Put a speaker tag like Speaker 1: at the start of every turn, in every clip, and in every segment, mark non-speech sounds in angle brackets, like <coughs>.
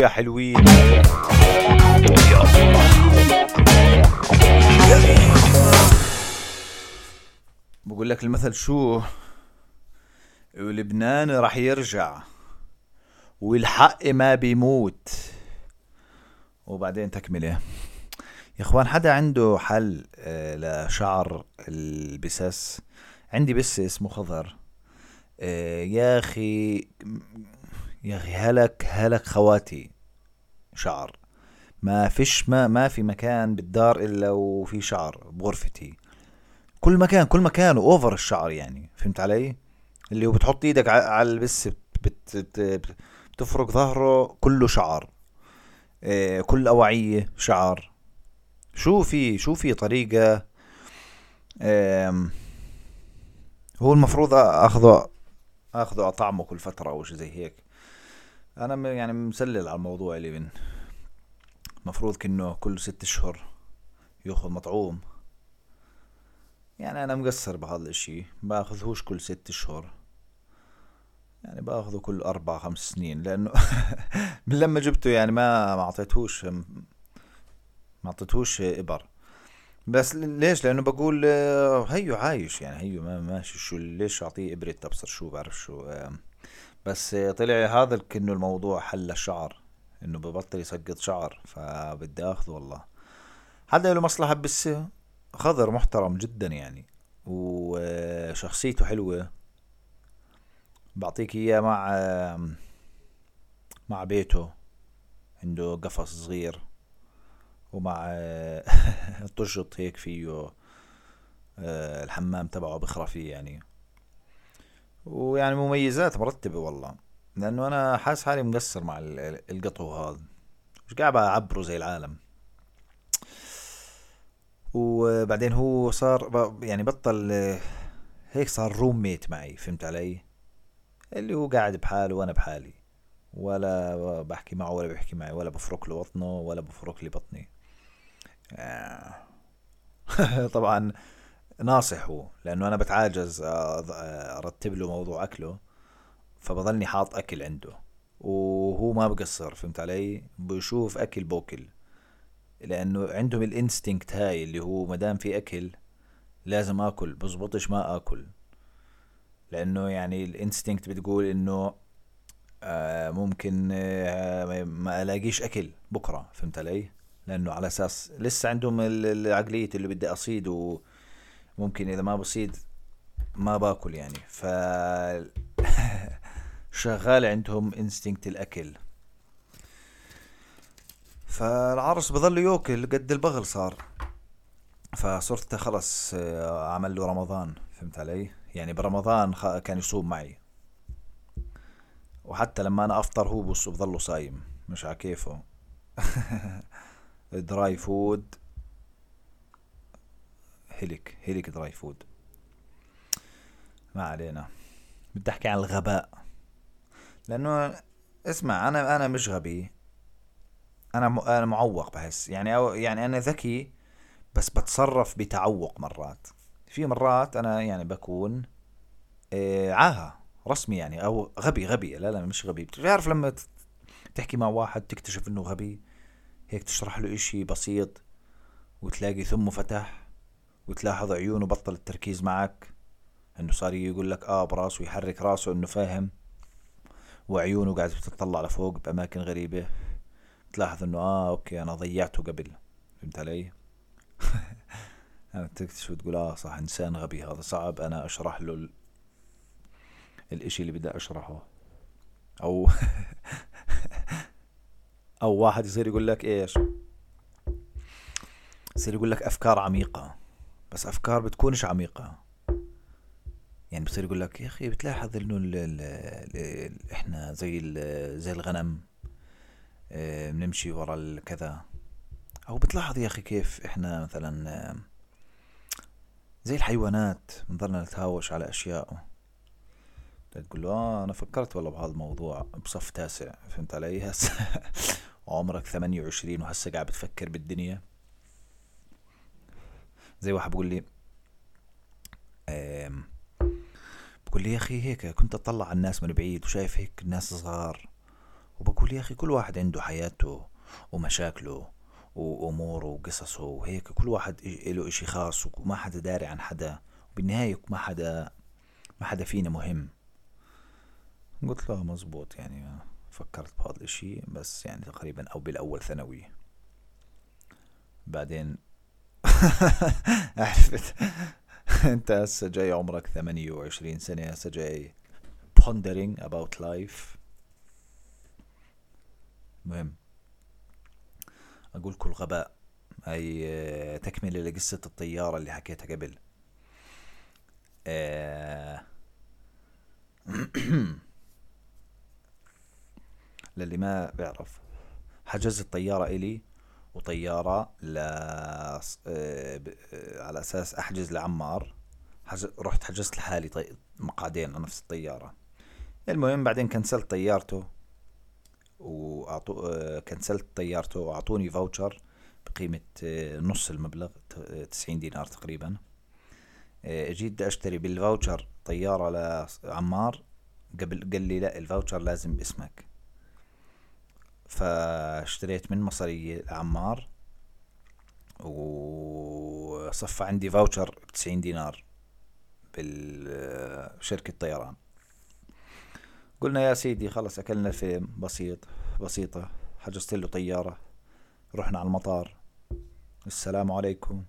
Speaker 1: يا حلوين. بقول لك المثل شو؟ ولبنان راح يرجع والحق ما بيموت. وبعدين تكملة. يا إخوان حدا عنده حل آه، لشعر البسس عندي بس اسمه خضر. آه، يا أخي يا أخي هلك هلك خواتي شعر. ما فيش ما ما في مكان بالدار إلا وفي شعر بغرفتي. كل مكان كل مكان اوفر الشعر يعني فهمت علي؟ اللي هو بتحط إيدك على البس بت بت بتفرك ظهره كله شعر. إيه كل أواعيه شعر. شو في شو في طريقة هو المفروض أخذه أخذه أطعمه كل فترة أو شيء زي هيك. أنا يعني مسلل على الموضوع اللي من مفروض كأنه كل ست أشهر يأخذ مطعوم. يعني أنا مقصر بهذا الإشي بأخذهوش كل ست أشهر. يعني بأخذه كل أربع خمس سنين لأنه <laughs> من لما جبته يعني ما ما اعطيتهوش ما أعطيتهوش إبر. بس ليش؟ لأنه بقول هيو عايش يعني هيو ما ماشي شو ليش أعطيه إبرة؟ تبصر شو؟ بعرف شو بس طلع هذا كأنه الموضوع حل الشعر إنه ببطل يسقط شعر فبدي آخذه والله. حدا له مصلحة بس خضر محترم جدا يعني وشخصيته حلوة. بعطيك إياه مع مع بيته عنده قفص صغير ومع <laughs> طشط هيك فيه الحمام تبعه بخرى فيه يعني. ويعني مميزات مرتبة والله. لأنه أنا حاسس حالي مقصر مع القطو هذا. مش قاعد أعبره زي العالم. وبعدين هو صار يعني بطل هيك صار روم ميت معي فهمت علي؟ اللي هو قاعد بحاله وأنا بحالي. ولا بحكي معه ولا بحكي معي ولا بفرك له بطنه ولا بفرك لي بطني. آه. <laughs> طبعا ناصح هو لأنه أنا بتعاجز أرتب له موضوع أكله فبضلني حاط أكل عنده وهو ما بقصر فهمت علي؟ بشوف أكل بوكل لأنه عندهم الانستنكت هاي اللي هو مدام في أكل لازم آكل بزبطش ما آكل لأنه يعني الانستنكت بتقول إنه آه ممكن آه ما ألاقيش أكل بكرة فهمت علي؟ لأنه على أساس لسه عندهم العقلية اللي بدي اصيد وممكن إذا ما بصيد ما باكل يعني. ف <laughs> شغال عندهم انستنكت الأكل. فالعرس بظل ياكل قد البغل صار. فصرت خلص آه، عمل له رمضان فهمت علي؟ يعني برمضان كان يصوم معي. وحتى لما أنا أفطر هو بص بضله صايم مش على كيفه. <laughs> dry food هيلك هيلك dry food. ما علينا. بدي أحكي عن الغباء. لأنه اسمع أنا أنا مش غبي. أنا أنا معوق بحس يعني أو يعني أنا ذكي بس بتصرف بتعوق مرات. في مرات أنا يعني بكون إيه عاهة رسمي يعني أو غبي غبي. لا لا مش غبي. بتعرف لما تحكي مع واحد تكتشف إنه غبي؟ هيك تشرح له إشي بسيط وتلاقي ثمه فتح. وتلاحظ عيونه بطل التركيز معك إنه صار يقول لك آه براسه يحرك راسه إنه فاهم وعيونه قاعدة بتطلع لفوق بأماكن غريبة. تلاحظ إنه آه أوكي أنا ضيعته قبل فهمت علي؟ <laughs> تكتشف وتقول آه صح إنسان غبي هذا صعب أنا أشرح له ال... الإشي اللي بدي أشرحه. أو <laughs> أو واحد يصير يقول لك إيش؟ يصير يقول لك أفكار عميقة. بس أفكار بتكونش عميقة. يعني بصير يقول لك يا أخي بتلاحظ إنه ال ال ال إحنا زي زي الغنم آه، بنمشي ورا الكذا أو بتلاحظ يا أخي كيف إحنا مثلا زي الحيوانات بنضلنا نتهاوش على أشياء. تقول له آه أنا فكرت والله بهذا الموضوع بصف تاسع فهمت علي؟ هسه <laughs> عمرك ثمانية وعشرين وهسه قاعد بتفكر بالدنيا. زي واحد بقول لي بقول لي يا أخي هيك كنت أطلع على الناس من بعيد وشايف هيك الناس صغار. وبقول يا أخي كل واحد عنده حياته ومشاكله وأموره وقصصه وهيك. كل واحد له إشي خاص وما حدا داري عن حدا. بالنهاية ما حدا ما حدا فينا مهم. قلت له مزبوط يعني فكرت بهذا الإشي بس يعني تقريبا أو بالأول ثانوي. بعدين <laughs> عرفت أنت هسه جاي عمرك ثمانية وعشرين سنة هسه جاي pondering about life. مهم. كل غباء. هي تكملة لقصة الطيارة اللي حكيتها قبل. آه، <clears throat> للي ما بيعرف حجزت طيارة إلي وطيارة ل آه، آه، على أساس أحجز لعمار. حج... رحت حجزت لحالي طي... مقعدين على نفس الطيارة. المهم بعدين كنسلت طيارته وأعطو... كنسلت طيارته وأعطوني voucher بقيمة نص المبلغ تسعين دينار تقريبا. آه، جيت بدي أشتري بال voucher طيارة لعمار. قبل قال لي لا الفاوتشر لازم باسمك. فاشتريت من مصرية لعمار وصفى عندي فاوتشر بتسعين دينار بالشركة طيران. قلنا يا سيدي خلص أكلنا فيلم بسيط بسيطة. حجزت له طيارة رحنا على المطار. السلام عليكم.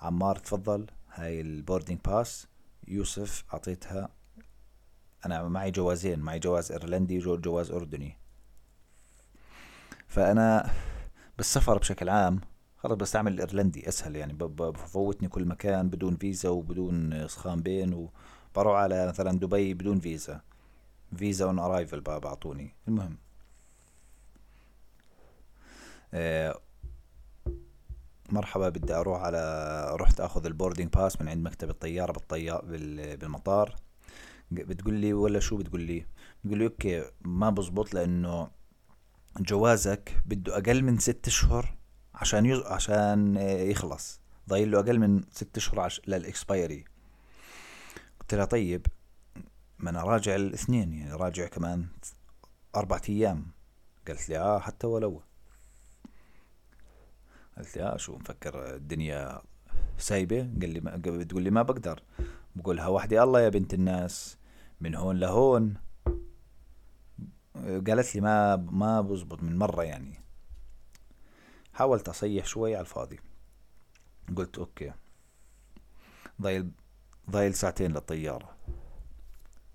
Speaker 1: عمار تفضل. هاي ال boarding pass. يوسف أعطيتها. أنا معي جوازين معي جواز إيرلندي وجواز أردني. فأنا بالسفر بشكل عام خلص بستعمل الإيرلندي أسهل يعني بفوتني كل مكان بدون فيزا وبدون سخان بين وبروح على مثلا دبي بدون فيزا. visa on arrival بعطوني. المهم. آه، مرحبا بدي أروح على رحت أخذ ال boarding pass من عند مكتب الطيارة بالطيار بالمطار. بتقول لي ولا شو بتقول لي؟ بتقول لي okay ما بزبط لأنه جوازك بده أقل من ست اشهر عشان يز... عشان يخلص. ضايل له أقل من ست اشهر عش... لل expiry. قلت لها طيب ما أنا راجع الاثنين يعني راجع كمان أربعة أيام. قالت لي آه حتى ولو. قلت لي آه شو مفكر الدنيا سايبة؟ قال لي ما بتقول لي ما بقدر. بقولها وحدي الله يا بنت الناس من هون لهون. قالت لي ما ما بزبط من مرة يعني. حاولت أصيح شوي على الفاضي. قلت أوكي. ضايل ضايل ساعتين للطيارة.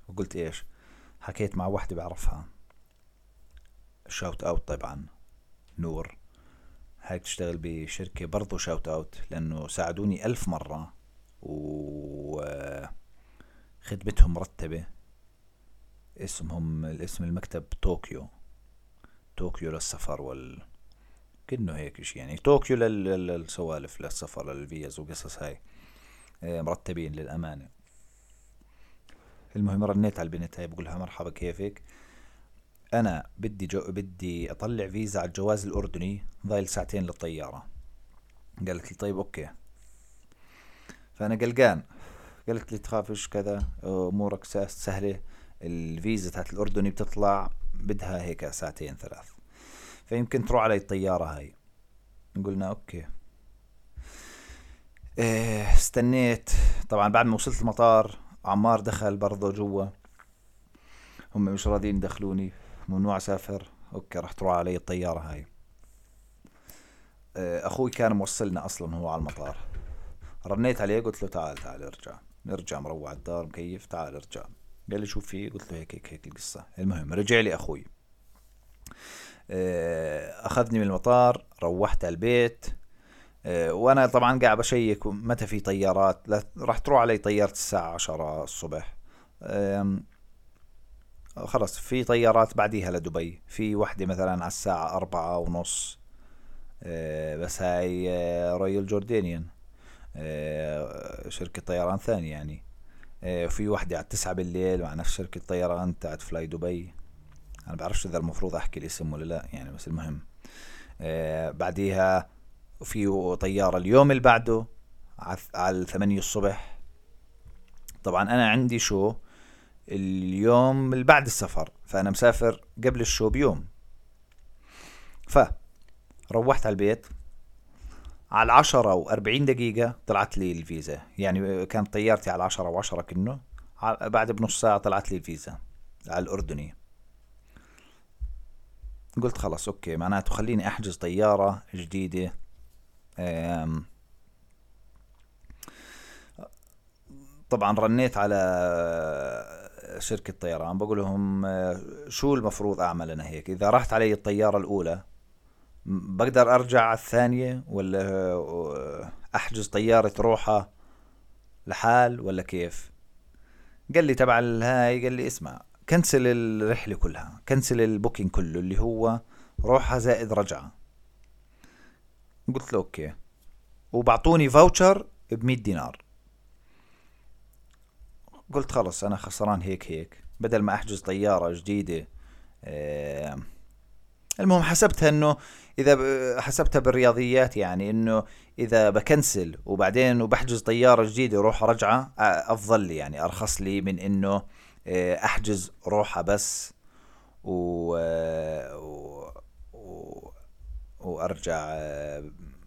Speaker 1: وقلت إيش؟ حكيت مع وحدة بعرفها. shout out طبعا. نور. هاي بتشتغل بشركة برضو shout out لأنه ساعدوني ألف مرة. وخدمتهم مرتبة. اسمهم الاسم المكتب طوكيو. طوكيو للسفر وال كأنه هيك شيء يعني. طوكيو للسوالف للسفر للفيز وقصص هاي. آه، مرتبين للأمانة. المهم رنيت على البنت هاي بقولها مرحبا كيفك؟ أنا بدي جو بدي أطلع فيزا على الجواز الأردني ضايل ساعتين للطيارة. قالت لي طيب okay. فأنا قلقان. قالت لي تخافش كذا أمورك سهلة. الفيزا تاعت الاردني بتطلع بدها هيك ساعتين ثلاث. فيمكن تروح علي الطيارة هاي. قلنا okay. إيه استنيت. طبعا بعد ما وصلت المطار عمار دخل برضه جوا. هم مش راضيين يدخلوني. ممنوع أسافر. okay راح تروح علي الطيارة هاي. آه، أخوي كان موصلنا أصلا هو على المطار. رنيت عليه قلت له تعال تعال ارجع. نرجع نروح ع الدار مكيف تعال ارجع. قال لي شو في قلت له هيك هيك هيك القصة. المهم رجع لي أخوي. آه، أخذني من المطار روحت على البيت. آه، وأنا طبعا قاعد بشيك متى في طيارات؟ راح تروح علي طيارة الساعة عشرة الصبح. خلص في طيارات بعديها لدبي. في وحدة مثلا على الساعة أربعة ونص. آه، بس هاي Royal Jordanian شركة طيران ثانية يعني. آه، وفي وحدة على التسعة بالليل مع نفس شركة طيران تاعت فلاي دبي أنا بعرفش إذا المفروض أحكي الاسم ولا لا يعني بس المهم. بعديها في طيارة اليوم اللي بعده على الثمانية الصبح. طبعا أنا عندي شو اليوم اللي بعد السفر فأنا مسافر قبل الشو بيوم. ف روحت على البيت. على عشرة وأربعين دقيقة طلعت لي الفيزا. يعني كانت طيارتي على عشرة وعشرة كنه بعد بنص ساعة طلعت لي الفيزا على الأردني قلت خلاص okay معناته خليني أحجز طيارة جديدة طبعا رنيت على شركة طيران. بقول لهم شو المفروض أعمل أنا هيك؟ إذا راحت علي الطيارة الأولى بقدر أرجع على الثانية ولا أحجز طيارة روحة لحال ولا كيف؟ قال لي تبع الهاي قال لي اسمع cancel الرحلة كلها cancel ال booking كله اللي هو روحة زائد رجعة. قلت له okay. وبعطوني voucher ب دينار. قلت خلص أنا خسران هيك هيك. بدل ما أحجز طيارة جديدة آه المهم حسبتها إنه إذا حسبتها بالرياضيات يعني إنه إذا ب cancel وبعدين وبحجز طيارة جديدة روحة رجعة أفضل لي يعني أرخص لي من إنه أحجز روحة بس و, و... وأرجع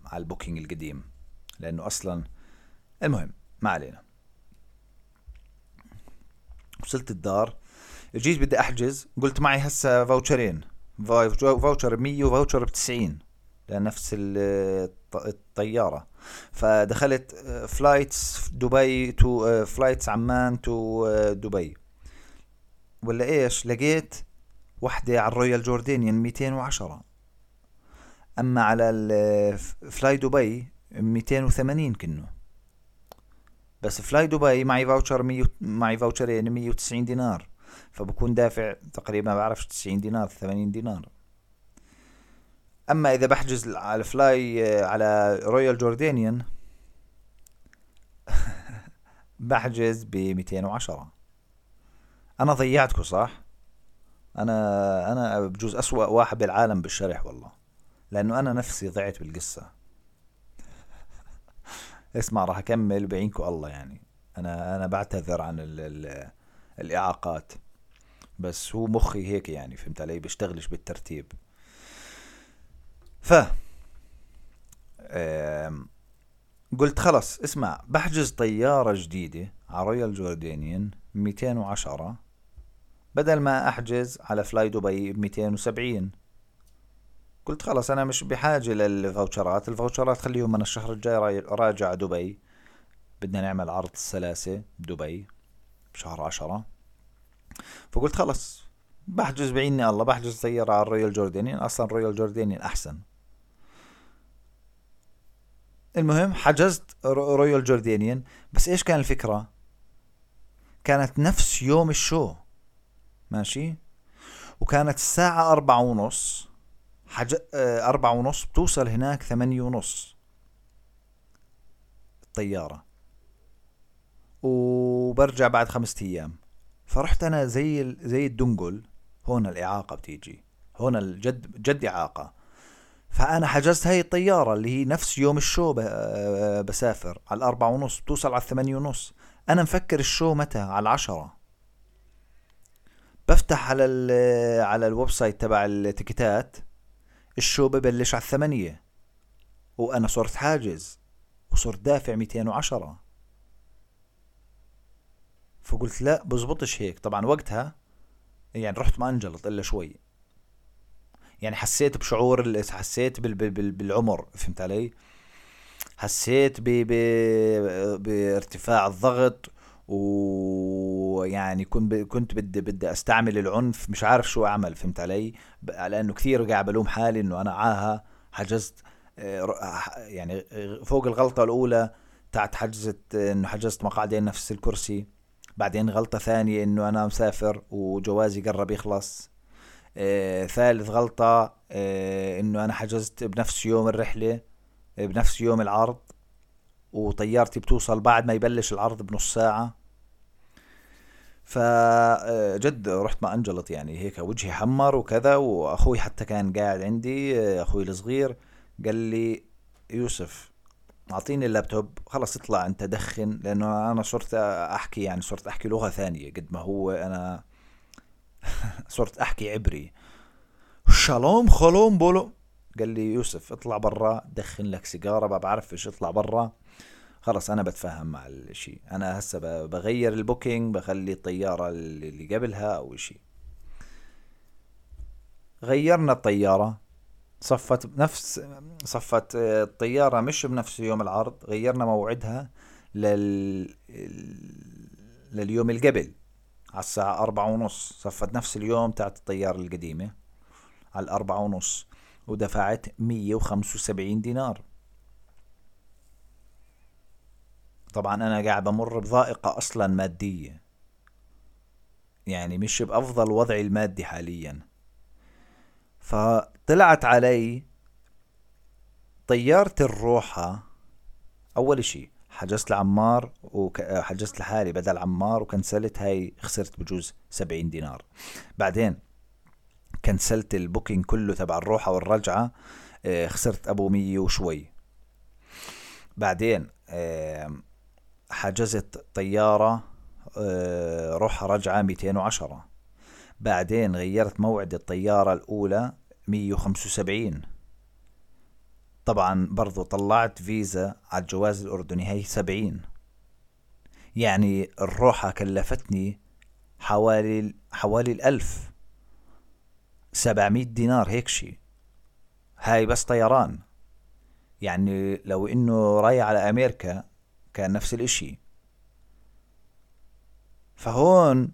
Speaker 1: على ال booking القديم. لأنه أصلا المهم ما علينا. وصلت الدار. جيت بدي أحجز قلت معي هسه voucher ين. voucher ب 100 و voucher ب 90 لنفس الطيارة. فدخلت flights Dubai to flights Amman to Dubai. ولا إيش؟ لقيت وحدة على ال Royal Jordanian 210 أما على فلاي دبي 280 كنه بس فلاي دبي معي voucher 100 معي voucher ين 190 دينار. فبكون دافع تقريبا ما بعرفش 90 دينار 80 دينار. أما إذا بحجز على fly على Royal Jordanian <laughs> بحجز ب 210 أنا ضيعتكم صح؟ أنا أنا بجوز أسوأ واحد بالعالم بالشرح والله. لأنه أنا نفسي ضعت بالقصة. <laughs> اسمع راح أكمل بعينكم الله يعني. أنا أنا بعتذر عن ال ال الإعاقات. بس هو مخي هيك يعني فهمت علي؟ بيشتغلش بالترتيب. ف قلت خلص اسمع بحجز طيارة جديدة على Royal Jordanian 210 بدل ما أحجز على فلاي دبي ب 270 قلت خلص أنا مش بحاجة للفوتشرات الفوتشرات خليهم أنا الشهر الجاي راجع دبي بدنا نعمل عرض السلاسة بدبي بشهر عشرة. فقلت خلص بحجز بعيني الله بحجز طيارة على ال Royal Jordanian أصلا ال Royal Jordanian أحسن. المهم حجزت Royal Jordanian بس إيش كان الفكرة؟ كانت نفس يوم ال show. ماشي؟ وكانت الساعة أربعة ونص حج... آه، أربعة ونص بتوصل هناك ثمانية ونص. الطيارة وبرجع بعد خمسة أيام. فرحت أنا زي زي الدنقل. هون الإعاقة بتيجي. هون الجد جد إعاقة. فأنا حجزت هاي الطيارة اللي هي نفس يوم ال show بسافر. على الأربعة ونص بتوصل على الثمانية ونص. أنا مفكر ال show متى؟ على العشرة. بفتح على ال على ال website تبع ال ticket ات الشو ببلش على الثمانية. وأنا صرت حاجز. وصرت دافع 210 فقلت لا بزبطش هيك. طبعا وقتها يعني رحت ما أنجلط إلا شوي. يعني حسيت بشعور حسيت بال بال بالعمر فهمت علي؟ حسيت ب ب بارتفاع الضغط ويعني كنت كنت بدي بدي أستعمل العنف مش عارف شو أعمل فهمت علي؟ لأنه كثير قاعد بلوم حالي إنه أنا عاها حجزت آه، يعني فوق الغلطة الأولى تاعت حجزت إنه حجزت مقعدين نفس الكرسي. بعدين غلطة ثانية إنه أنا مسافر وجوازي قرب يخلص. آه ثالث غلطة آه إنه أنا حجزت بنفس يوم الرحلة بنفس يوم العرض وطيارتي بتوصل بعد ما يبلش العرض بنص ساعة. فجد آه، رحت مع أنجلط يعني هيك وجهي حمر وكذا وأخوي حتى كان قاعد عندي آه، أخوي الصغير قال لي يوسف أعطيني اللابتوب خلص اطلع أنت دخن لأنه أنا صرت أحكي يعني صرت أحكي لغة ثانية قد ما هو أنا <laughs> صرت أحكي عبري. شالوم خلوم بولو. قال لي يوسف اطلع برا دخن لك سيجارة ما بعرف إيش اطلع برا. خلص أنا بتفاهم مع الشيء أنا هسه بغير البوكينج بخلي الطيارة اللي قبلها أو شيء غيرنا الطيارة. صفت نفس صفت الطيارة مش بنفس يوم العرض غيرنا موعدها لل لليوم اللي قبل على الساعة أربعة ونص. صفت نفس اليوم تاعت الطيارة القديمة على الأربعة ونص ودفعت مية وخمسة وسبعين دينار. طبعا أنا قاعد بمر بضائقة أصلا مادية. يعني مش بأفضل وضعي المادي حاليا. فطلعت علي طيارة الروحة. أول إشي حجزت لعمار وحجزت لحالي بدل عمار وكنسلت. هاي خسرت بجوز سبعين دينار. بعدين كنسلت البوكينج كله تبع الروحة والرجعة. آه، خسرت أبو مية وشوي. بعدين حجزت طيارة آه، روحة رجعة ميتين وعشرة. بعدين غيرت موعد الطيارة الأولى مية وخمسة وسبعين. طبعا برضو طلعت فيزا على الجواز الأردني هي سبعين. يعني الروحة كلفتني حوالي حوالي الألف. سبعمية دينار هيك شي. هاي بس طيران. يعني لو إنه رايح على أمريكا كان نفس الإشي. فهون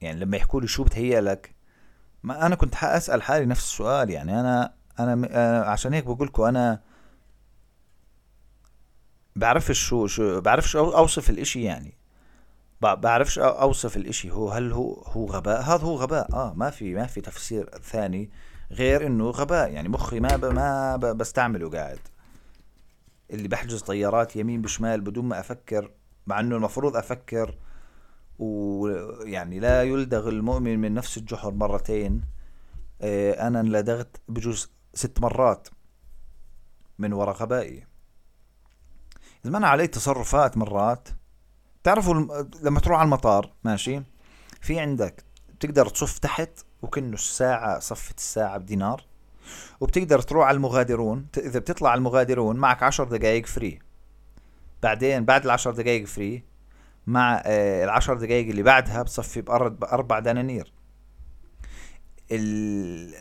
Speaker 1: يعني لما يحكوا لي شو بتهيأ لك ما أنا كنت أسأل حالي نفس السؤال يعني أنا أنا عشان هيك بقول لكم أنا بعرفش شو شو بعرفش أوصف الإشي يعني. بعرفش أوصف الإشي. هو هل هو هو غباء؟ هذا هو غباء. آه ما في ما في تفسير ثاني غير إنه غباء. يعني مخي ما ب ما ب بستعمله قاعد. اللي بحجز طيارات يمين بشمال بدون ما أفكر مع إنه المفروض أفكر ويعني لا يلدغ المؤمن من نفس الجحر مرتين. آه أنا لدغت بجوز ست مرات من وراء غبائي. إذا أنا علي تصرفات مرات تعرفوا لما تروح على المطار ماشي؟ في عندك بتقدر تصف تحت وكأنه الساعة صفة الساعة بدينار. وبتقدر تروح على المغادرون إذا بتطلع على المغادرون معك عشر دقايق free بعدين بعد العشر دقايق free مع آه العشر دقايق اللي بعدها بتصفي بأربع دنانير. ال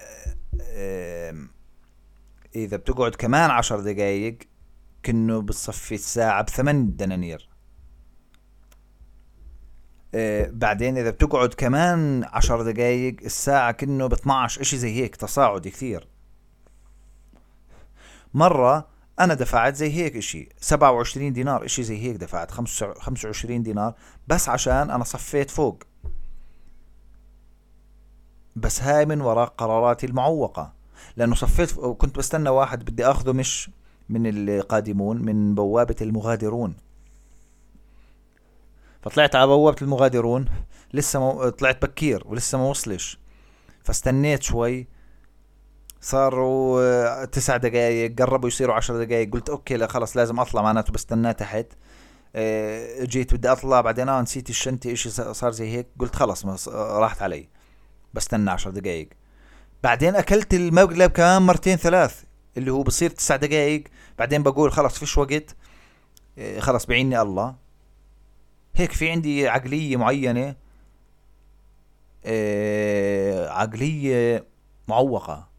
Speaker 1: إذا بتقعد كمان عشر دقايق كأنه بتصفي الساعة بثمان دنانير. آه بعدين إذا بتقعد كمان عشر دقايق الساعة كأنه ب 12 إشي زي هيك تصاعدي كثير. مرة أنا دفعت زي هيك إشي 27 دينار إشي زي هيك دفعت 25 دينار بس عشان أنا صفيت فوق. بس هاي من وراء قراراتي المعوقة. لأنه صفيت وكنت بستنى واحد بدي أخذه مش من القادمون من بوابة المغادرون. فطلعت على بوابة المغادرون لسه مو... طلعت بكير ولسه ما وصلش. فاستنيت شوي صاروا آه، تسع دقايق قربوا يصيروا عشر دقايق. قلت okay لا خلص لازم أطلع معناته بستناه تحت. آه، جيت بدي أطلع بعدين آه نسيت الشنطة اشي صار زي هيك. قلت خلص راحت علي. بستنى عشر دقايق. بعدين أكلت المقلب كمان مرتين ثلاث اللي هو بصير تسع دقائق بعدين بقول خلص فيش وقت. خلص بعيني الله. هيك في عندي عقلية معينة. إيه، عقلية معوقة.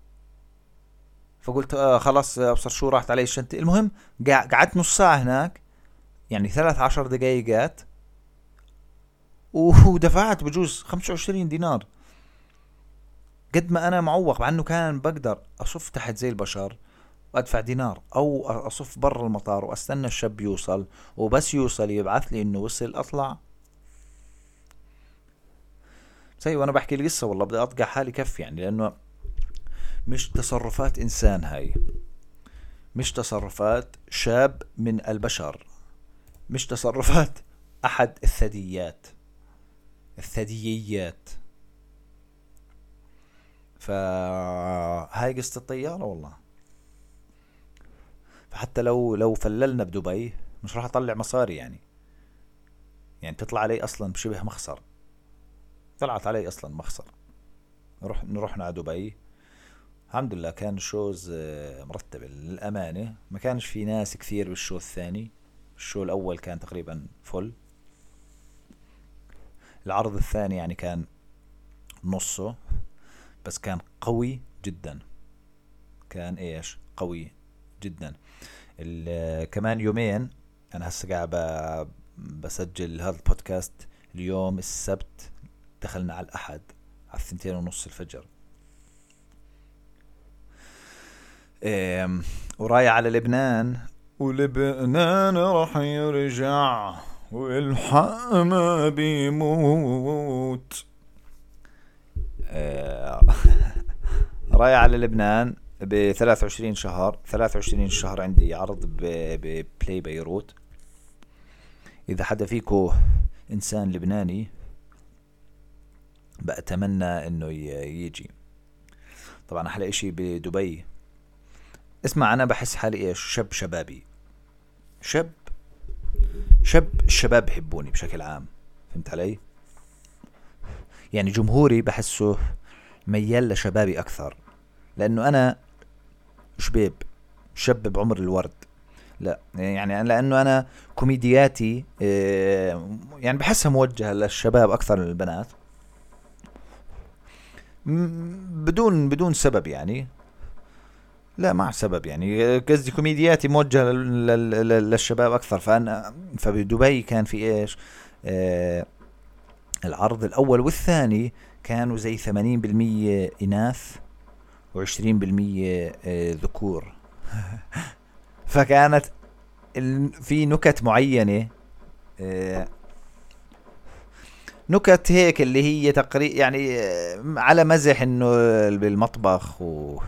Speaker 1: فقلت آه خلاص أبصر شو راحت علي. الشنطة المهم قعدت نص ساعة هناك. يعني ثلاث عشر دقايقات ودفعت بجوز خمسة وعشرين دينار. قد ما أنا معوق مع إنه كان بقدر أصف تحت زي البشر وأدفع دينار أو أصف برا المطار وأستنى الشاب يوصل وبس يوصل يبعث لي إنه وصل أطلع. زي وأنا بحكي القصة والله بدي أطقع حالي كف يعني لأنه مش تصرفات إنسان هاي. مش تصرفات شاب من البشر. مش تصرفات أحد الثدييات. الثدييات. فهاي قصة الطيارة والله. فحتى لو لو فللنا بدبي مش راح أطلع مصاري يعني. يعني تطلع علي أصلا بشبه مخسر. طلعت علي أصلا مخسر. نروح نروحنا على دبي. الحمد لله كان shows آه، مرتبة للأمانة. ما كانش في ناس كثير بال show الثاني. ال show الأول كان تقريبا full العرض الثاني يعني كان نصه بس كان قوي جدا. كان إيش؟ قوي جدا. كمان يومين أنا هسه قاعد بسجل هذا البودكاست. اليوم السبت دخلنا على الأحد على الثنتين ونص الفجر. ورايح على لبنان. ولبنان راح يرجع والحق ما بيموت. آه، <laughs> رايح على لبنان ب 23 شهر. 23 شهر عندي عرض ببلاي بيروت. إذا حدا فيكو إنسان لبناني بأتمنى إنه يجي. طبعا أحلى إشي بدبي. اسمع أنا بحس حالي إيش شاب شبابي. شاب شاب الشباب بحبوني بشكل عام. فهمت علي؟ يعني جمهوري بحسه ميال لشبابي أكثر. لأنه أنا شبيب شاب بعمر الورد. لا يعني لأنه أنا كوميدياتي آه، يعني بحسها موجهة للشباب أكثر من البنات. بدون بدون سبب يعني. لا مع سبب يعني. قصدي كوميدياتي موجهة للشباب أكثر. فأنا فبدبي كان في إيش؟ آه العرض الأول والثاني كانوا زي 80% إناث و20% آه ذكور. <laughs> فكانت في نكت معينة آه نكت هيك اللي هي تقريبا يعني آه، على مزح إنه بالمطبخ و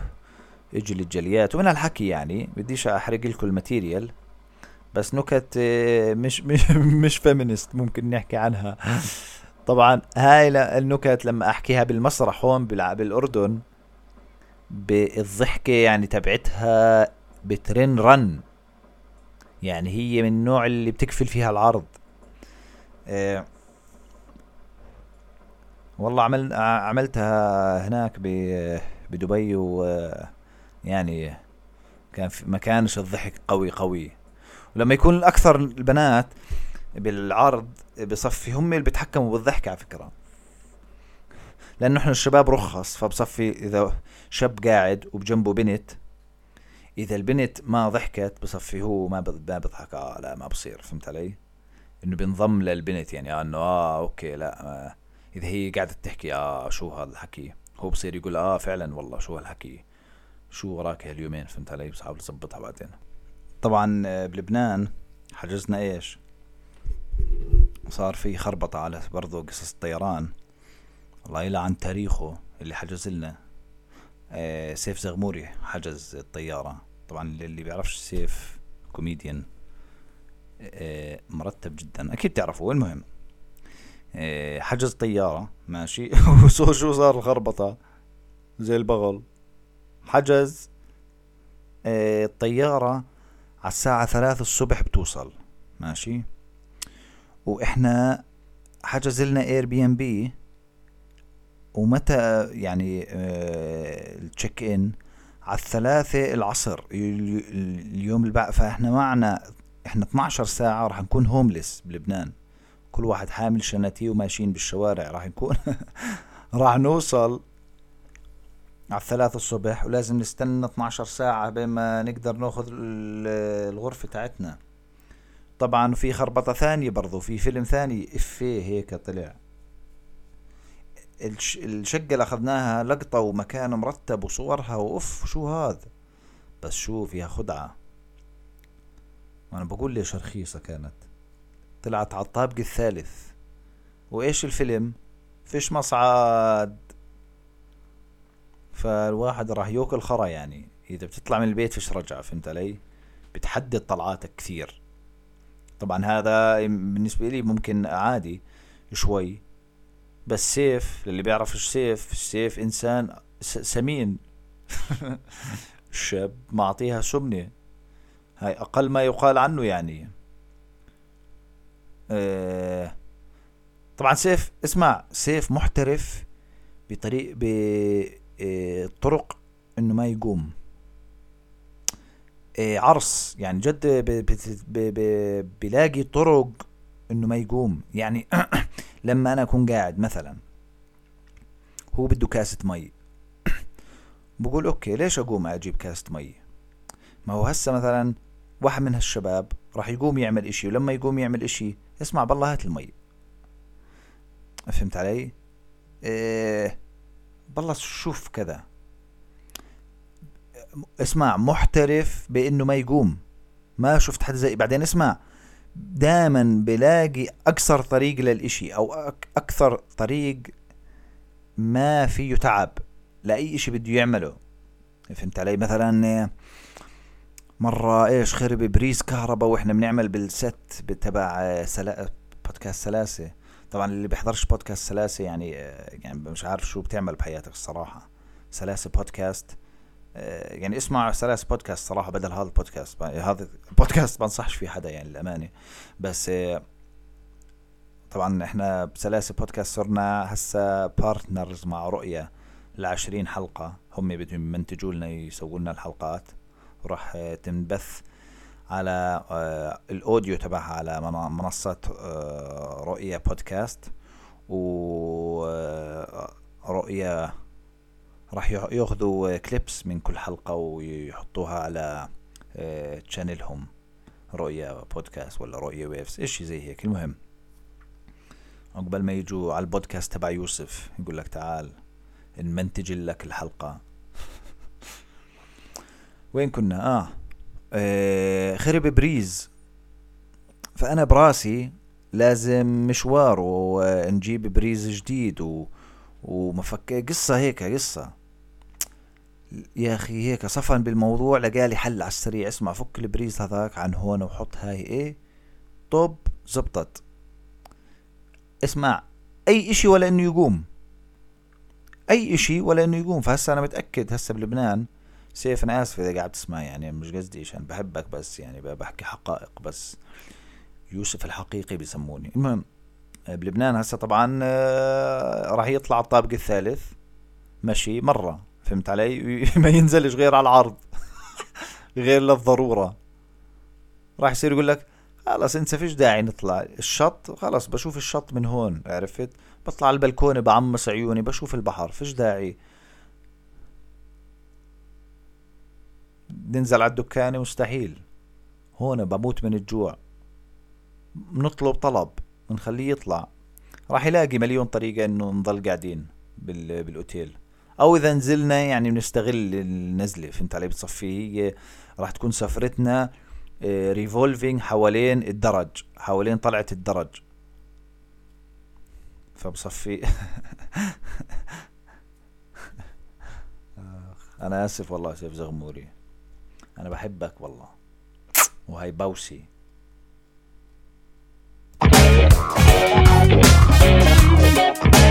Speaker 1: اجوا للجليات ومن الحكي يعني بديش أحرق لكم ال material بس نكت آه، مش مش <laughs> مش feminist ممكن نحكي عنها. طبعا هاي النكت لما أحكيها بالمسرح هون بالأردن بالضحكة يعني تبعتها بترن رن. يعني هي من النوع اللي بتكفل فيها العرض. أه والله عمل عملتها هناك بدبي و يعني كان في ما كانش الضحك قوي قوي. ولما يكون الأكثر البنات بالعرض بصفي هم اللي بيتحكموا بالضحك على فكرة. لأنه إحنا الشباب رخص فبصفي إذا شاب قاعد وبجنبه بنت إذا البنت ما ضحكت بصفي هو ما ما بيضحك آه لا ما بصير. فهمت علي؟ إنه بينضم للبنت يعني. آه إنه آه أوكي لا آه إذا هي قاعدة تحكي آه شو هذا الحكي هو بصير يقول آه فعلا والله شو هالحكي؟ شو وراك هاليومين؟ فهمت علي؟ بس حاول تظبطها بعدين. طبعا آه، بلبنان حجزنا إيش؟ صار في خربطة على برضو قصص الطيران. الله يلعن تاريخه اللي حجز لنا. آه، سيف زغموري حجز الطيارة. طبعا اللي بيعرفش سيف كوميديان آه، مرتب جدا. أكيد تعرفوا المهم؟ حجز طيارة ماشي. <laughs> وشو صار الخربطة؟ زي البغل. حجز آه، الطيارة على الساعة ثلاث الصبح بتوصل. ماشي؟ وإحنا حجز لنا Airbnb ومتى يعني آه، ال check in على الثلاثة العصر اليوم اللي بعد. فإحنا معنا إحنا 12 ساعة راح نكون homeless بلبنان. كل واحد حامل شنطيه وماشيين بالشوارع راح نكون <laughs> راح نوصل. على الثلاثة الصبح ولازم نستنى 12 ساعة بين ما نقدر ناخذ الغرفة تاعتنا طبعا في خربطة ثانية برضو في فيلم ثاني إفيه هيك طلع. الشقة اللي أخذناها لقطة ومكان مرتب وصورها وأوف شو هذا؟ بس شو فيها خدعة. وأنا بقول ليش رخيصة كانت. طلعت على الطابق الثالث. وإيش الفيلم؟ فيش مصعد. فالواحد راح ياكل خرا يعني. إذا بتطلع من البيت فيش رجعة فهمت علي؟ بتحدد طلعاتك كثير. طبعا هذا بالنسبة لي ممكن عادي شوي بس سيف للي بيعرف إيش سيف سيف إنسان سمين. <laughs> شاب معطيها سمنة. هاي أقل ما يقال عنه يعني. آه طبعا سيف اسمع سيف محترف بطريق ب طرق إنه ما يقوم. إيه عرس يعني جد بلاقي طرق إنه ما يقوم. يعني <coughs> لما أنا أكون قاعد مثلا هو بده كاسة مي. <coughs> بقول okay ليش أقوم أجيب كاسة مي؟ ما هو هسه مثلا واحد من هالشباب راح يقوم يعمل إشي ولما يقوم يعمل إشي اسمع بالله هات المي. فهمت علي؟ إيه بالله شوف كذا. اسمع محترف بإنه ما يقوم. ما شفت حد زي بعدين اسمع. دائما بلاقي أكثر طريق للإشي أو أكثر طريق ما فيه تعب لأي إشي بده يعمله. فهمت علي؟ مثلا مرة إيش خرب بريز كهرباء وإحنا بنعمل بالست تبع سلا... بودكاست سلاسة. طبعا اللي بيحضرش بودكاست سلاسة يعني يعني مش عارف شو بتعمل بحياتك الصراحة. سلاسة بودكاست آه، يعني اسمع سلاسة بودكاست صراحة بدل هذا البودكاست. هذا البودكاست بنصحش فيه حدا يعني الأمانة بس آه، طبعا إحنا بسلاسة بودكاست صرنا هسا partners مع رؤيا لعشرين حلقة. هم بدهم يمنتجوا لنا يسووا لنا الحلقات. وراح آه، تنبث على ال audio تبعها على منصة رؤيا بودكاست. ورؤيا راح يأخذوا clips من كل حلقة ويحطوها على channel هم آه، رؤيا بودكاست ولا رؤيا waves اشي زي هيك. المهم عقبال ما يجوا على البودكاست تبع يوسف يقول لك تعال نمنتج لك الحلقة. <laughs> وين كنا؟ آه. آه. خرب بريز. فأنا براسي لازم مشوار ونجيب بريز جديد و ومفك قصة هيك قصة. يا أخي هيك صفن بالموضوع لقالي حل على السريع. اسمع فك البريز هذاك عن هون وحط هاي إيه طب زبطت. اسمع أي إشي ولا إنه يقوم. أي إشي ولا إنه يقوم. فهسا أنا متأكد هسا بلبنان سيف أنا اسف إذا قاعد تسمع يعني مش قصدي عشان بحبك بس يعني بحكي حقائق بس. يوسف الحقيقي بيسموني. المهم بلبنان هسه طبعا آه، راح يطلع الطابق الثالث. مشي مرة فهمت علي؟ <laughs> ما ينزلش غير على العرض. <laughs> غير للضرورة. راح يصير يقول لك خلص انت فيش داعي نطلع. الشط خلص بشوف الشط من هون. عرفت؟ بطلع على البلكونة بعمص عيوني بشوف البحر فيش داعي. ننزل على الدكانة مستحيل. هون بموت من الجوع. نطلب طلب ونخليه يطلع. راح يلاقي مليون طريقة إنه نضل قاعدين بالأوتيل. أو إذا نزلنا يعني بنستغل النزلة فهمت علي؟ بتصفي هي راح تكون سفرتنا revolving آه، حوالين الدرج حوالين طلعة الدرج. فبصفي <laughs> أنا آسف والله سيف زغموري. أنا بحبك والله وهي بوسي Thank <laughs> you.